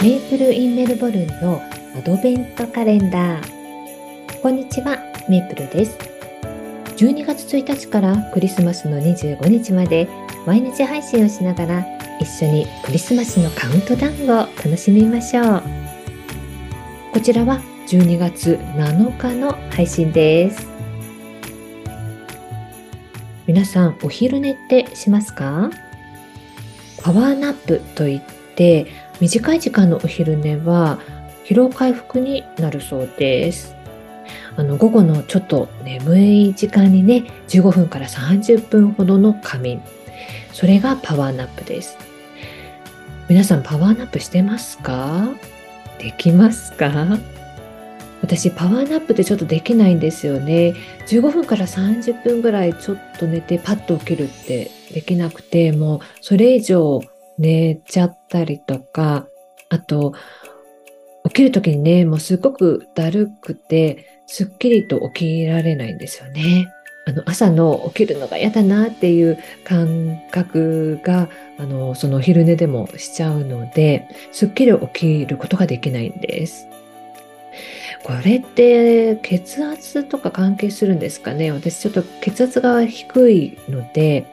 メープルインメルボルンのアドベントカレンダー。こんにちは、メープルです。12月1日からクリスマスの25日まで毎日配信をしながら一緒にクリスマスのカウントダウンを楽しみましょう。こちらは12月7日の配信です。皆さんお昼寝ってしますか？パワーナップといって短い時間のお昼寝は疲労回復になるそうです。あの午後のちょっと眠い時間にね15分から30分ほどの仮眠。それがパワーナップです。皆さんパワーナップしてますか？できますか？私パワーナップってちょっとできないんですよね。15分から30分ぐらいちょっと寝てパッと起きるってできなくてもうそれ以上寝ちゃったりとかあと起きる時にねもうすごくだるくてすっきりと起きられないんですよね。あの朝の起きるのが嫌だなっていう感覚があのその昼寝でもしちゃうのですっきり起きることができないんです。これって血圧とか関係するんですかね？私ちょっと血圧が低いので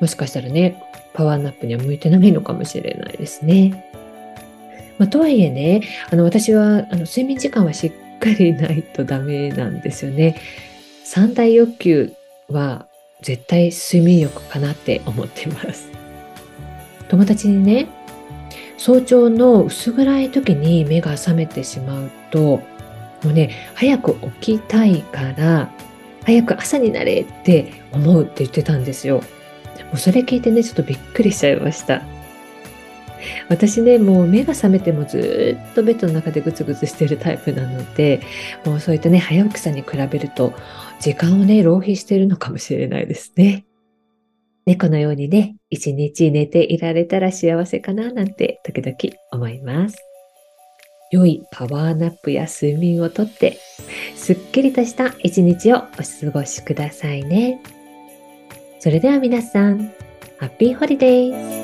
もしかしたらねパワーナップには向いてないのかもしれないですね。まあ、とはいえねあの私はあの睡眠時間はしっかりないとダメなんですよね。三大欲求は絶対睡眠欲かなって思ってます。友達にね早朝の薄暗い時に目が覚めてしまうともうね、早く起きたいから、早く朝になれって思うって言ってたんですよ。もうそれ聞いてね、ちょっとびっくりしちゃいました。私ね、もう目が覚めてもずっとベッドの中でぐつぐつしてるタイプなので、もうそういったね、早起きさんに比べると、時間をね、浪費してるのかもしれないですね。猫のようにね、一日寝ていられたら幸せかななんて時々思います。良いパワーナップや睡眠をとって、すっきりとした一日をお過ごしくださいね。それでは皆さん、ハッピーホリデー